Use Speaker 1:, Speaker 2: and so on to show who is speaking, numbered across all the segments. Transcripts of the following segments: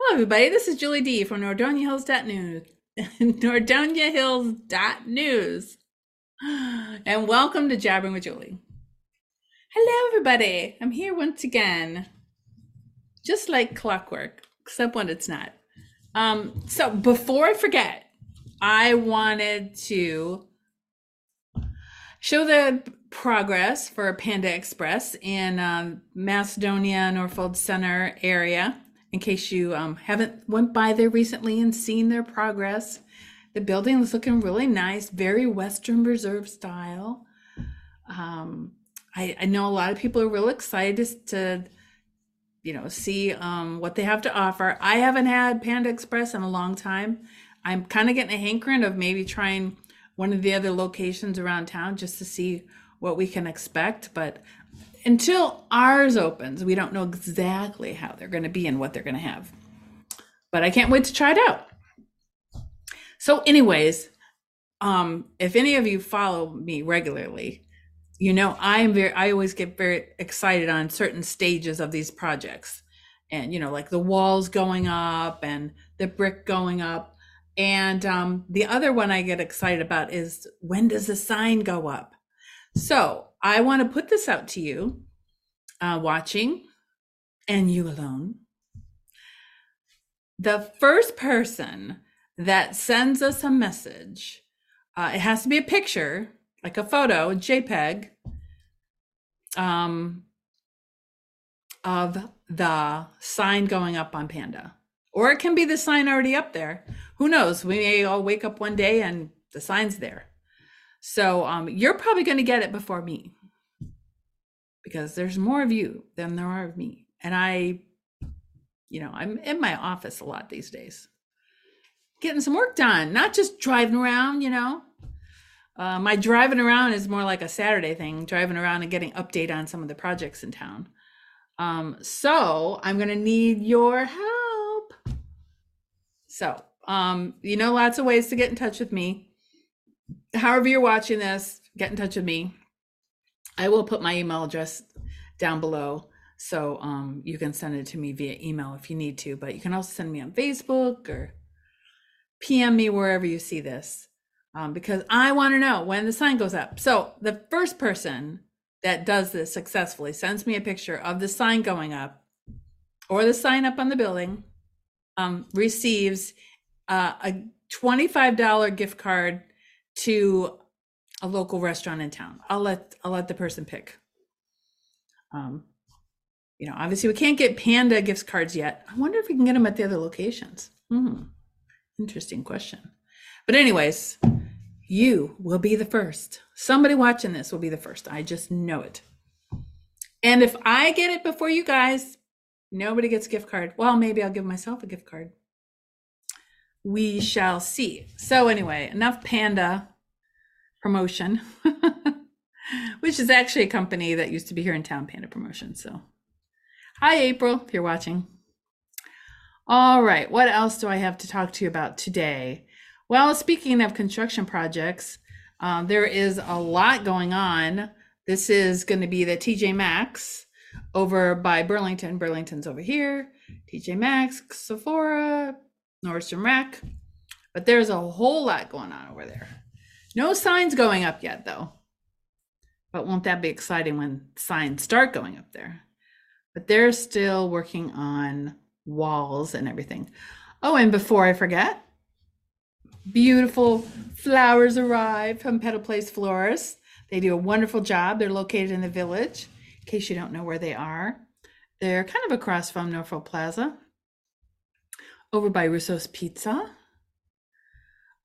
Speaker 1: Hello, everybody. This is Julie D from Nordonia Hills News. Nordonia Hills News. And welcome to Jabbering with Julie. Hello, everybody. I'm here once again, just like clockwork, except when it's not. Um, so before I forget, I wanted to show the progress for Panda Express in um, Macedonia, Northfield Center area in case you um, haven't went by there recently and seen their progress. The building is looking really nice very western reserve style. Um, I, I, know a lot of people are real excited to you know see um, what they have to offer. I haven't had panda express in a long time. I'm kind of getting a hankering of maybe trying one of the other locations around town just to see what we can expect but until ours opens, we don't know exactly how they're going to be and what they're going to have. But I can't wait to try it out. So, anyways, um, if any of you follow me regularly, you know I am very. I always get very excited on certain stages of these projects, and you know, like the walls going up and the brick going up. And um, the other one I get excited about is when does the sign go up? So I want to put this out to you, uh, watching, and you alone. The first person that sends us a message, uh, it has to be a picture, like a photo, a JPEG, um, of the sign going up on Panda. Or it can be the sign already up there. Who knows? We may all wake up one day and the sign's there. So um, you're probably going to get it before me because there's more of you than there are of me. And I, you know, I'm in my office a lot these days, getting some work done, not just driving around, you know. Uh, my driving around is more like a Saturday thing, driving around and getting update on some of the projects in town. Um, so I'm going to need your help. So, um, you know, lots of ways to get in touch with me however you're watching this, get in touch with me. I will put my email address down below so um, you can send it to me via email if you need to, but you can also send me on Facebook or PM me wherever you see this um, because I want to know when the sign goes up. So the first person that does this successfully sends me a picture of the sign going up or the sign up on the building um, receives uh, a $25 gift card to a local restaurant in town. I'll let I'll let the person pick. Um, you know, obviously we can't get Panda gift cards yet. I wonder if we can get them at the other locations. Hmm. Interesting question. But anyways, you will be the first. Somebody watching this will be the first. I just know it. And if I get it before you guys, nobody gets gift card. Well, maybe I'll give myself a gift card we shall see. So, anyway, enough Panda promotion, which is actually a company that used to be here in town, Panda Promotion. So, hi, April, if you're watching. All right, what else do I have to talk to you about today? Well, speaking of construction projects, um, there is a lot going on. This is going to be the TJ Maxx over by Burlington. Burlington's over here. TJ Maxx, Sephora, Nordstrom Rack. But there's a whole lot going on over there. No signs going up yet, though. But won't that be exciting when signs start going up there? But they're still working on walls and everything. Oh, and before I forget, beautiful flowers arrive from Petal Place Florists. They do a wonderful job. They're located in the village, in case you don't know where they are. They're kind of across from Northfield Plaza over by Russo's Pizza.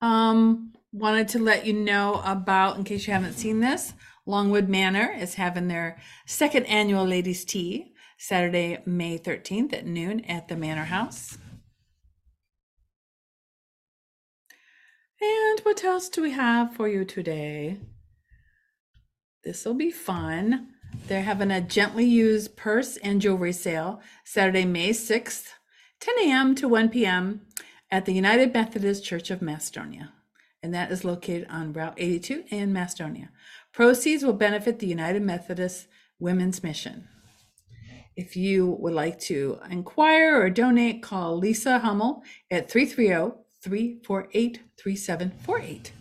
Speaker 1: Um, wanted to let you know about, in case you haven't seen this, Longwood Manor is having their second annual ladies' tea Saturday, May 13th at noon at the Manor House. And what else do we have for you today? This will be fun. They're having a gently used purse and jewelry sale Saturday, May 6th 10 a.m. to 1 p.m. at the United Methodist Church of Macedonia, and that is located on Route 82 in Macedonia. Proceeds will benefit the United Methodist Women's Mission. If you would like to inquire or donate, call Lisa Hummel at 330 348 3748.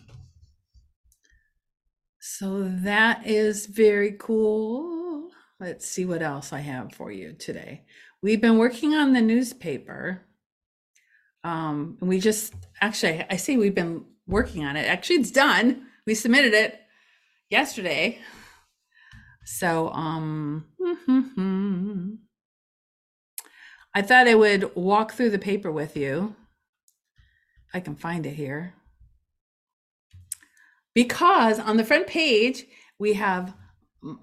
Speaker 1: So that is very cool. Let's see what else I have for you today. We've been working on the newspaper. Um, and we just actually, I say we've been working on it. Actually, it's done. We submitted it yesterday. So, um, I thought I would walk through the paper with you. I can find it here. Because on the front page, we have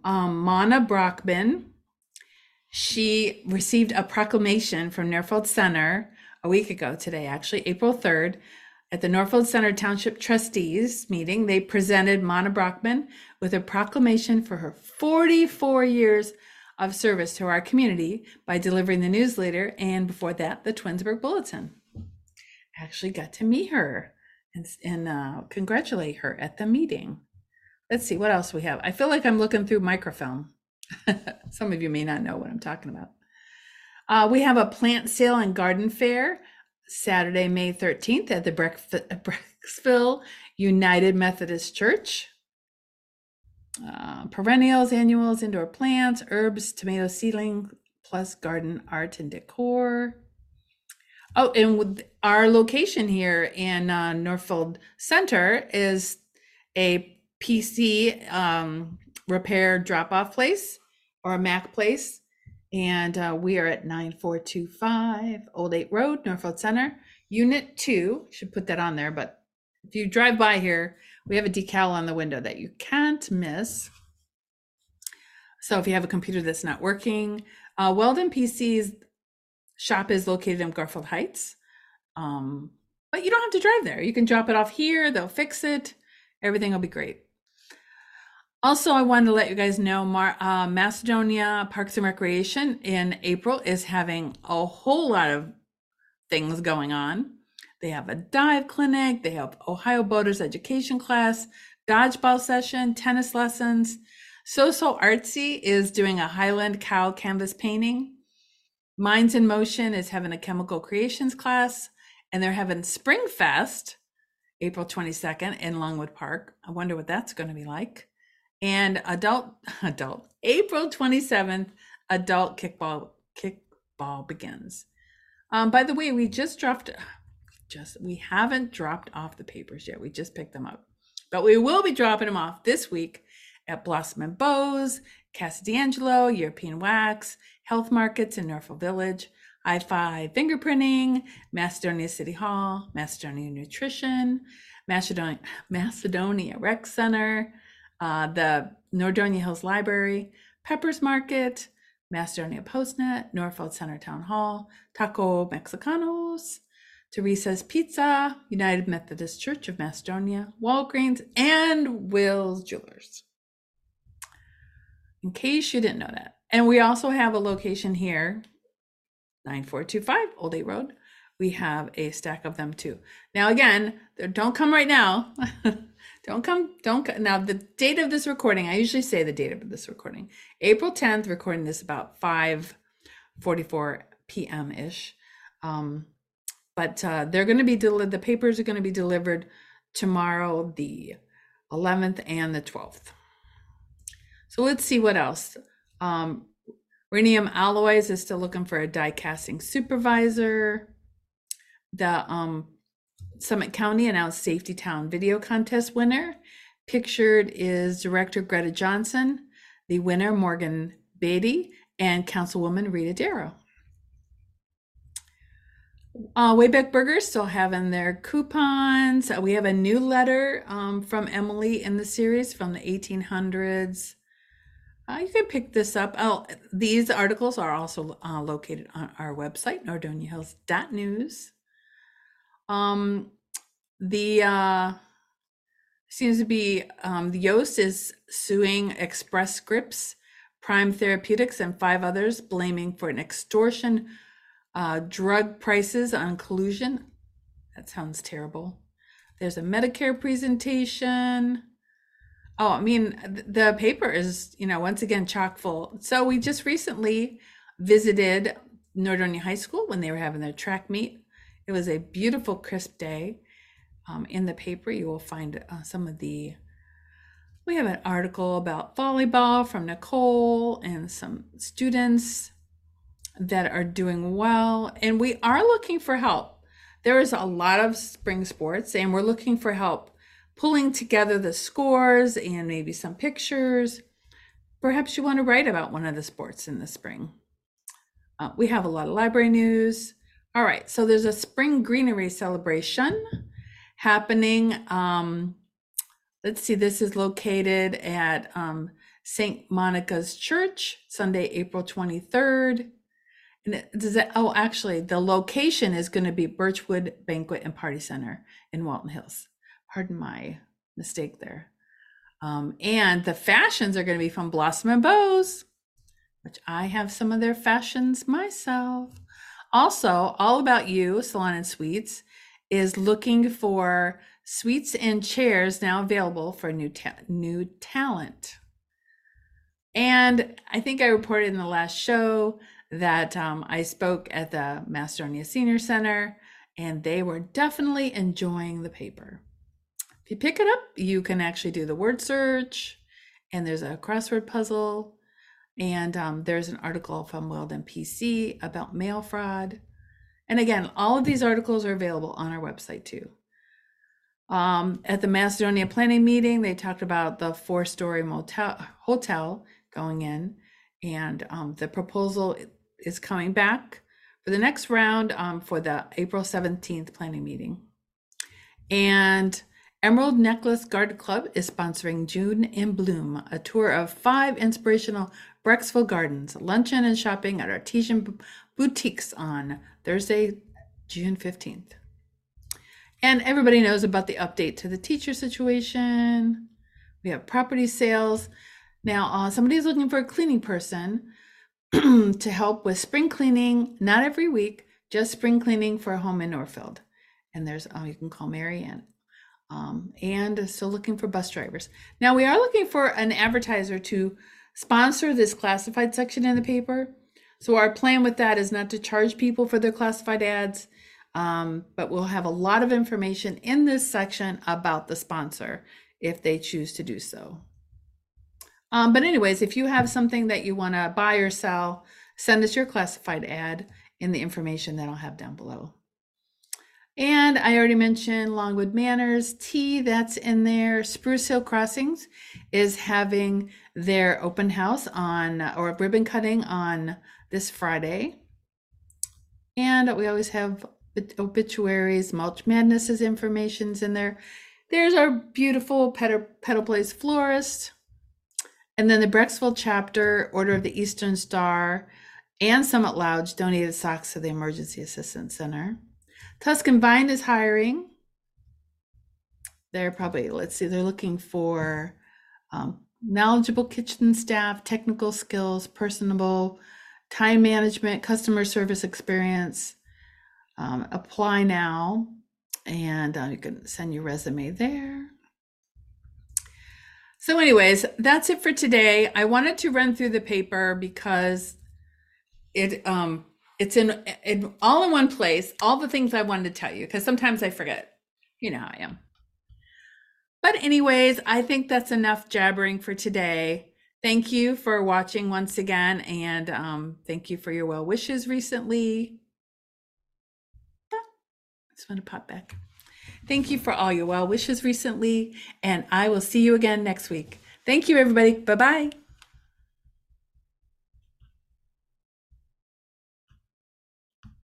Speaker 1: um, Mona Brockman. She received a proclamation from Northfield Center a week ago today, actually, April 3rd, at the Northfield Center Township Trustees meeting. They presented Mona Brockman with a proclamation for her 44 years of service to our community by delivering the newsletter and before that, the Twinsburg Bulletin. I actually, got to meet her and, and uh, congratulate her at the meeting. Let's see what else we have. I feel like I'm looking through microfilm. Some of you may not know what I'm talking about. Uh, we have a plant sale and garden fair Saturday, May 13th at the Brecksville United Methodist Church. Uh, perennials, annuals, indoor plants, herbs, tomato seedling, plus garden art and decor. Oh, and with our location here in uh, Northfield Center is a PC um, repair drop off place or a Mac place. And uh, we are at 9425 Old 8 Road, Northfield Center, Unit 2. Should put that on there, but if you drive by here, we have a decal on the window that you can't miss. So if you have a computer that's not working, uh, Weldon PC's shop is located in Garfield Heights. Um, but you don't have to drive there. You can drop it off here, they'll fix it, everything will be great. Also, I wanted to let you guys know Mar- uh, Macedonia Parks and Recreation in April is having a whole lot of things going on. They have a dive clinic, they have Ohio Boaters Education class, dodgeball session, tennis lessons. So So Artsy is doing a Highland cow canvas painting. Minds in Motion is having a chemical creations class, and they're having Spring Fest April 22nd in Longwood Park. I wonder what that's going to be like and adult adult April 27th adult kickball kickball begins. Um, by the way, we just dropped just we haven't dropped off the papers yet. We just picked them up. But we will be dropping them off this week at Blossom and Bows, Casa D'Angelo, European Wax, Health Markets in Northfield Village, I Five Fingerprinting, Macedonia City Hall, Macedonia Nutrition, Macedonia, Macedonia Rec Center, uh, the Nordonia Hills Library, Peppers Market, Macedonia Postnet, Northfield Center Town Hall, Taco Mexicanos, Teresa's Pizza, United Methodist Church of Macedonia, Walgreens, and Will's Jewelers. In case you didn't know that. And we also have a location here, 9425 Old 8 Road. We have a stack of them too. Now, again, don't come right now. Don't come, don't now the date of this recording, I usually say the date of this recording. April 10th, recording this about 5 44 p.m. ish. Um, but uh, they're going to be delivered, the papers are going to be delivered tomorrow, the 11th and the 12th. So let's see what else. Um, Rhenium Alloys is still looking for a die casting supervisor. The um, Summit County announced Safety Town Video Contest winner. Pictured is Director Greta Johnson, the winner Morgan Beatty, and Councilwoman Rita Darrow. Uh, Wayback Burgers still having their coupons. Uh, we have a new letter um, from Emily in the series from the 1800s. Uh, you can pick this up. Oh, these articles are also uh, located on our website, nordoniahills.news. Um, the uh, seems to be um, the Yost is suing Express Scripts, Prime Therapeutics, and five others, blaming for an extortion uh, drug prices on collusion. That sounds terrible. There's a Medicare presentation. Oh, I mean, the paper is, you know, once again chock full. So we just recently visited Nordonia High School when they were having their track meet. It was a beautiful, crisp day. Um, in the paper, you will find uh, some of the. We have an article about volleyball from Nicole and some students that are doing well. And we are looking for help. There is a lot of spring sports, and we're looking for help pulling together the scores and maybe some pictures. Perhaps you want to write about one of the sports in the spring. Uh, we have a lot of library news. All right, so there's a spring greenery celebration happening. Um, let's see, this is located at um, St. Monica's Church, Sunday, April 23rd. And it, does that, oh, actually, the location is going to be Birchwood Banquet and Party Center in Walton Hills. Pardon my mistake there. Um, and the fashions are going to be from Blossom and Bows, which I have some of their fashions myself. Also, All About You, Salon and Suites, is looking for suites and chairs now available for new ta- new talent. And I think I reported in the last show that um, I spoke at the Macedonia Senior Center, and they were definitely enjoying the paper. If you pick it up, you can actually do the word search, and there's a crossword puzzle, and um, there's an article from Weldon PC about mail fraud. And again, all of these articles are available on our website too. Um, at the Macedonia planning meeting, they talked about the four story motel hotel going in, and um, the proposal is coming back for the next round um, for the April 17th planning meeting. And Emerald Necklace Garden Club is sponsoring June in Bloom, a tour of five inspirational Brecksville gardens, luncheon and shopping at artesian boutiques on Thursday, June 15th. And everybody knows about the update to the teacher situation. We have property sales. Now, uh, somebody is looking for a cleaning person to help with spring cleaning, not every week, just spring cleaning for a home in Northfield. And there's, oh, you can call Mary Ann. Um, and still looking for bus drivers. Now, we are looking for an advertiser to sponsor this classified section in the paper. So our plan with that is not to charge people for their classified ads, um, but we'll have a lot of information in this section about the sponsor if they choose to do so. Um, but anyways, if you have something that you want to buy or sell, send us your classified ad in the information that I'll have down below. And I already mentioned Longwood Manors Tea, that's in there. Spruce Hill Crossings is having their open house on, or ribbon cutting on this Friday. And we always have obituaries, Mulch Madness's information's in there. There's our beautiful Petal, Petal Place florist. And then the Brecksville chapter, Order of the Eastern Star, and Summit Lounge donated socks to the Emergency Assistance Center. Tuscan Vine is hiring. They're probably, let's see, they're looking for um, knowledgeable kitchen staff, technical skills, personable, time management, customer service experience. Um, apply now, and uh, you can send your resume there. So, anyways, that's it for today. I wanted to run through the paper because it um it's in, in all in one place, all the things I wanted to tell you, because sometimes I forget. You know how I am. But, anyways, I think that's enough jabbering for today. Thank you for watching once again, and um, thank you for your well wishes recently. I just want to pop back. Thank you for all your well wishes recently, and I will see you again next week. Thank you, everybody. Bye bye.